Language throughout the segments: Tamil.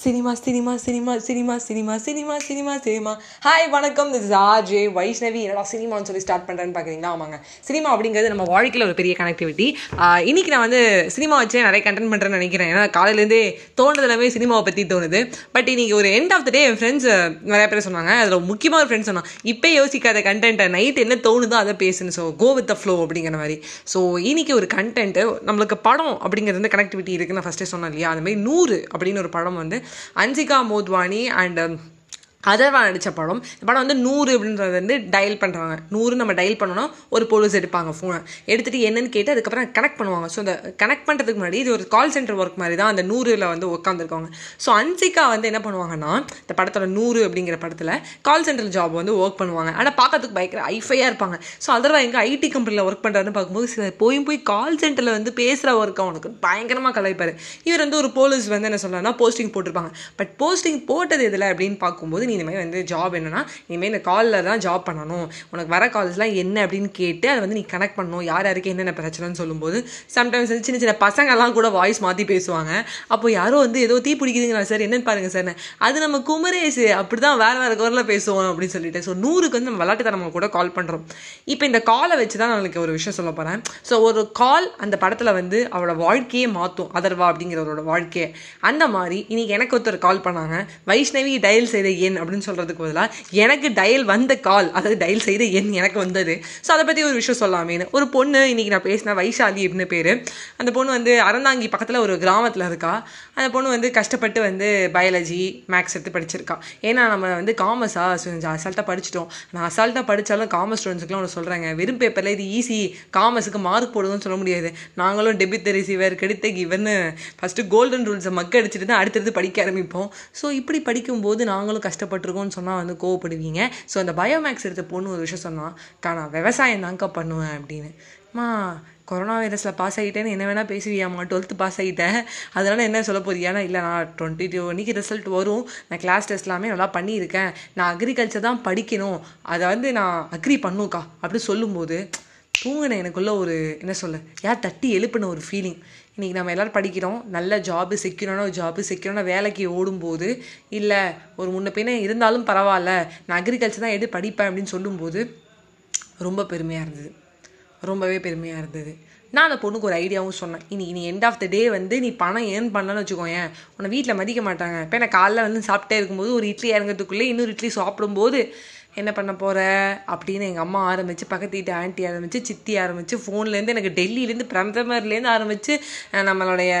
Cinema cinema cinema cinema cinema cinema cinema cinema. Hi வணக்கம். This is RJ Vaishnavi. என்னடா சினிமான்னு சொல்லி ஸ்டார்ட் பண்ணுறேன்னு பார்க்குறீங்களா ஆமாங்க. சினிமா அப்படிங்கிறது நம்ம வாழ்க்கையில் ஒரு பெரிய கனெக்டிவிட்டி இன்னைக்கு நான் வந்து சினிமா வச்சே நிறைய கண்டென்ட் பண்ணுறேன்னு நினைக்கிறேன். ஏன்னா காலையிலேருந்தே எல்லாமே சினிமாவை பற்றி தோணுது. பட் இன்னைக்கு ஒரு எண்ட் ஆஃப் த டே என் ஃப்ரெண்ட்ஸ் நிறைய பேர் சொன்னாங்க. அதில் முக்கியமாக ஒரு ஃப்ரெண்ட்ஸ் சொன்னான். இப்போ யோசிக்காத கண்டென்ட்டை நைட் என்ன தோணுதோ அதை பேசுன்னு. So go with the flow அப்படிங்கிற மாதிரி. ஸோ இன்னைக்கு ஒரு கண்டென்ட்டு நம்மளுக்கு படம் அப்படிங்கிறது வந்து கனெக்டிவிட்டி இருக்குன்னு நான் ஃபஸ்ட்டே சொன்னேன் இல்லையா? அந்த மாதிரி நூறு அப்படின்னு ஒரு படம் வந்து Anzika Modwani and um, Atharva நடித்த படம். இந்த படம் வந்து நூறு அப்படின்றது வந்து டயல் பண்ணுறாங்க நூறு நம்ம டயல் பண்ணோன்னா ஒரு போலீஸ் எடுப்பாங்க ஃபோனை எடுத்துகிட்டு என்னன்னு கேட்டு அதுக்கப்புறம் கனெக்ட் பண்ணுவாங்க. ஸோ அந்த கனெக்ட் பண்ணுறதுக்கு முன்னாடி இது ஒரு கால் சென்டர் ஒர்க் மாதிரி தான் அந்த நூறில் வந்து உட்காந்துருக்காங்க ஸோ அன்சிகா வந்து என்ன பண்ணுவாங்கன்னா இந்த படத்தோட நூறு அப்படிங்கிற படத்தில் கால் சென்டர் ஜாப் வந்து ஒர்க் பண்ணுவாங்க. ஆனால் பார்க்கறதுக்கு பயங்கர ஐஃபையாக இருப்பாங்க. ஸோ அதர்வா எங்கே ஐடி கம்பெனியில் ஒர்க் பண்ணுறாருன்னு பார்க்கும்போது சில போய் போய் கால் சென்டரில் வந்து பேசுகிற ஒர்க் அவனுக்கு பயங்கரமாக கலைப்பார் இவர் வந்து ஒரு போலீஸ் வந்து என்ன சொல்லலாம்னா போஸ்டிங் போட்டிருப்பாங்க. பட் போஸ்டிங் போட்டது எதில் அப்படின்னு பார்க்கும்போது நீ இனிமேல் வந்து ஜாப் என்னன்னா இனிமேல் இந்த காலில் தான் ஜாப் பண்ணணும். உனக்கு வர கால்ஸ்லாம் என்ன அப்படின்னு கேட்டு அதை வந்து நீ கனெக்ட் பண்ணணும். யார் யாருக்கு என்னென்ன பிரச்சனைன்னு சொல்லும்போது சம்டைம்ஸ் வந்து சின்ன சின்ன பசங்கள்லாம் கூட வாய்ஸ் மாற்றி பேசுவாங்க. அப்போ யாரோ வந்து ஏதோ தீ பிடிக்குதுங்களா சார் என்னன்னு பாருங்கள் சார் அது நம்ம குமரேசு அப்படி தான் வேறு வேறு குரலில் பேசுவோம் அப்படின்னு சொல்லிட்டு. ஸோ நூறுக்கு வந்து நம்ம விளாட்டுத்தனமாக கூட கால் பண்ணுறோம் இப்போ இந்த காலை வச்சு தான் நம்மளுக்கு ஒரு விஷயம் சொல்ல போகிறேன் ஸோ ஒரு கால் அந்த படத்தில் வந்து அவளோட வாழ்க்கையே மாற்றும் அதர்வா அப்படிங்கிறவரோட வாழ்க்கையை. அந்த மாதிரி இன்னைக்கு எனக்கு ஒருத்தர் கால் பண்ணாங்க. வைஷ்ணவி டயல் செய்த என் அப்படின்னு சொல்கிறதுக்கு பதிலாக எனக்கு டயல் வந்த கால் அதாவது டயல் செய்த எண் எனக்கு வந்தது. ஸோ அதை பற்றி ஒரு விஷயம் சொல்லாமேன்னு ஒரு பொண்ணு இன்றைக்கி நான் பேசினேன் வைஷாலி அப்படின்னு பேர். அந்த பொண்ணு வந்து அறந்தாங்கி பக்கத்தில் ஒரு கிராமத்தில் இருக்கா. அந்த பொண்ணு வந்து கஷ்டப்பட்டு வந்து பயாலஜி மேக்ஸ் எடுத்து படிச்சிருக்கா. ஏன்னா நம்ம வந்து காமர்ஸாக அசால்ட்டாக படிச்சிட்டோம். நான் அசால்ட்டாக படித்தாலும் காமர்ஸ் ஸ்டூடெண்ட்ஸுக்குலாம் ஒன்று சொல்கிறாங்க வெறும் பேப்பரில் இது ஈஸி காமர்ஸுக்கு மார்க் போடுதுன்னு சொல்ல முடியாது. நாங்களும் டெபிட் ரிசீவர் கெடுத்த கிவர்னு ஃபஸ்ட்டு கோல்டன் ரூல்ஸை மக்க அடிச்சுட்டு தான் அடுத்தடுத்து படிக்க ஆரம்பிப்போம். ஸோ இப்படி படிக்கும்போது நாங்களும் கஷ்டப்பட்டிருக்கோம்னு சொன்னால் வந்து கோவப்படுவீங்க. ஸோ அந்த பயோமேக்ஸ் எடுத்த பொண்ணு ஒரு விஷயம் சொன்னால் கா நான் விவசாயம் தான்க்கா பண்ணுவேன் அப்படின்னு. மா கொரோனா வைரஸில் பாஸ் ஆகிட்டேன்னு என்ன வேணால் பேசுவியாம்மா? டுவெல்த்து பாஸ் ஆகிட்டேன். அதனால் என்ன சொல்ல போறியானா இல்லை நான் டுவெண்ட்டி டூ மணிக்கு ரிசல்ட் வரும். நான் கிளாஸ் டெஸ்ட் எல்லாமே நல்லா பண்ணியிருக்கேன். நான் அக்ரிகல்ச்சர் தான் படிக்கணும். அதை வந்து நான் அக்ரி பண்ணுக்கா அப்படி சொல்லும்போது தூங்கின எனக்குள்ள ஒரு என்ன சொல்ல யார் தட்டி எழுப்பின ஒரு ஃபீலிங் இன்றைக்கி நம்ம எல்லோரும் படிக்கிறோம். நல்ல ஜாபு செக்யூரான ஒரு ஜாபு செக்யூரான வேலைக்கு ஓடும்போது இல்லை ஒரு முன்ன பின்ன இருந்தாலும் பரவாயில்ல நான் அக்ரிகல்ச்சர் தான் எடுத்து படிப்பேன் அப்படின்னு சொல்லும்போது ரொம்ப பெருமையாக இருந்தது. ரொம்பவே பெருமையாக இருந்தது. நான் அந்த பொண்ணுக்கு ஒரு ஐடியாவும் சொன்னேன். இனி நீ எண்ட் ஆஃப் த டே வந்து நீ பணம் ஏர்ன் பண்ணலன்னு வச்சுக்கோயேன். உன்னை வீட்டில் மதிக்க மாட்டாங்க. இப்போ நான் காலைல வந்து சாப்பிட்டே இருக்கும்போது ஒரு இட்லி இறங்கிறதுக்குள்ளே இன்னொரு இட்லி சாப்பிடும்போது என்ன பண்ண போகிற அப்படின்னு எங்கள் அம்மா ஆரம்பித்து பக்கத்து வீட்டு ஆண்டி ஆரம்பித்து சித்தி ஆரம்பித்து ஃபோன்லேருந்து எனக்கு டெல்லியிலேருந்து பிரதமர்லேருந்து ஆரம்பித்து நம்மளுடைய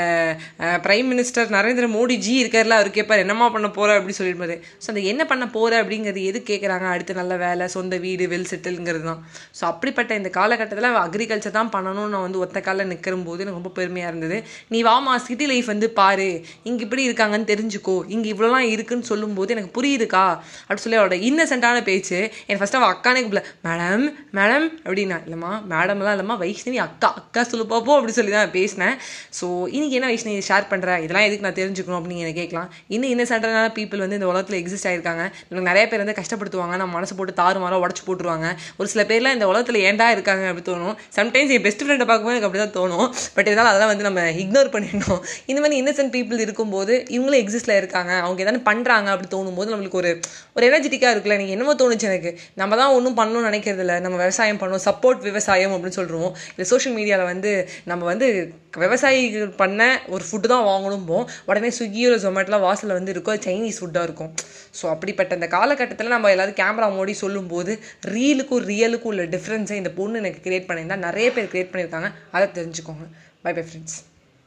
பிரைம் மினிஸ்டர் நரேந்திர மோடி ஜி இருக்கார்ல அவர் கேட்பார் என்னம்மா பண்ண போகிற அப்படின்னு சொல்லியிருப்பாரு ஸோ அந்த என்ன பண்ண போகிற அப்படிங்கிறது எது கேட்குறாங்க அடுத்து நல்ல வேலை சொந்த வீடு வெல் செட்டில்ங்கிறது தான். ஸோ அப்படிப்பட்ட இந்த காலகட்டத்தில் அக்ரிகல்ச்சர் தான் பண்ணணும்னு நான் வந்து ஒத்த காலில் நிற்கிற போது எனக்கு ரொம்ப பெருமையாக இருந்தது. நீ வாமா சிட்டி லைஃப் வந்து பாரு. இங்கே இப்படி இருக்காங்கன்னு தெரிஞ்சுக்கோ. இங்கே இவ்வளோலாம் இருக்குன்னு சொல்லும்போது எனக்கு புரியுதுக்கா? அப்படின்னு சொல்லி அவரோட இன்னசென்ட்டான பேச்சு பேச்சு என் ஃபஸ்ட்டு அவள் அக்கானே கூப்பிடல மேடம் மேடம் அப்படின்னா இல்லைம்மா மேடம்லாம் இல்லைம்மா வைஷ்ணவி அக்கா அக்கா சொல்லு பார்ப்போம் அப்படி சொல்லி தான் பேசினேன். ஸோ இன்னைக்கு என்ன வைஷ்ணவி ஷேர் பண்ணுற இதெல்லாம் எதுக்கு நான் தெரிஞ்சுக்கணும் அப்படின்னு எனக்கு கேட்கலாம். இன்னும் இன்னசென்டான பீப்புள் வந்து இந்த உலகத்தில் எக்ஸிஸ்ட் ஆயிருக்காங்க. எனக்கு நிறைய பேர் வந்து கஷ்டப்படுத்துவாங்க. நம்ம மனசு போட்டு தாறு மாற உடச்சு போட்டுருவாங்க. ஒரு சில பேர்லாம் இந்த உலகத்தில் ஏண்டா இருக்காங்க அப்படி தோணும். சம்டைம்ஸ் என் பெஸ்ட் ஃப்ரெண்டை பார்க்கும்போது எனக்கு அப்படி தான் தோணும். பட் இருந்தாலும் அதெல்லாம் வந்து நம்ம இக்னோர் பண்ணிடணும். இந்த மாதிரி இன்னசென்ட் பீப்புள் இருக்கும்போது இவங்களும் எக்ஸிஸ்டில் இருக்காங்க. அவங்க எதாவது பண்ணுறாங்க அப்படி தோணும் போது நம்மளுக்கு ஒரு ஒரு எனர்ஜெட்டிக்காக இருக்குல்ல. நீங்கள் என்னமோ தோணுச்சு எனக்கு. நம்ம தான் ஒன்றும் பண்ணணும்னு நினைக்கிறது இல்லை. நம்ம விவசாயம் பண்ணுவோம் சப்போர்ட் விவசாயம் அப்படின்னு சொல்கிறோம் இல்லை சோஷியல் மீடியாவில் வந்து நம்ம வந்து விவசாயிகள் பண்ண ஒரு ஃபுட்டு தான் வாங்கணும் போ உடனே ஸ்விக்கியோ ஜொமேட்டோலாம் வாசலில் வந்து இருக்கும் சைனீஸ் ஃபுட்டாக இருக்கும். ஸோ அப்படிப்பட்ட இந்த காலகட்டத்தில் நம்ம எல்லாரும் கேமரா மோடி சொல்லும்போது ரீலுக்கும் ரியலுக்கும் உள்ள டிஃப்ரென்ஸை இந்த பொண்ணு எனக்கு கிரியேட் பண்ணியிருந்தா நிறைய பேர் கிரியேட் பண்ணியிருக்காங்க. அதை தெரிஞ்சுக்கோங்க. By bye friends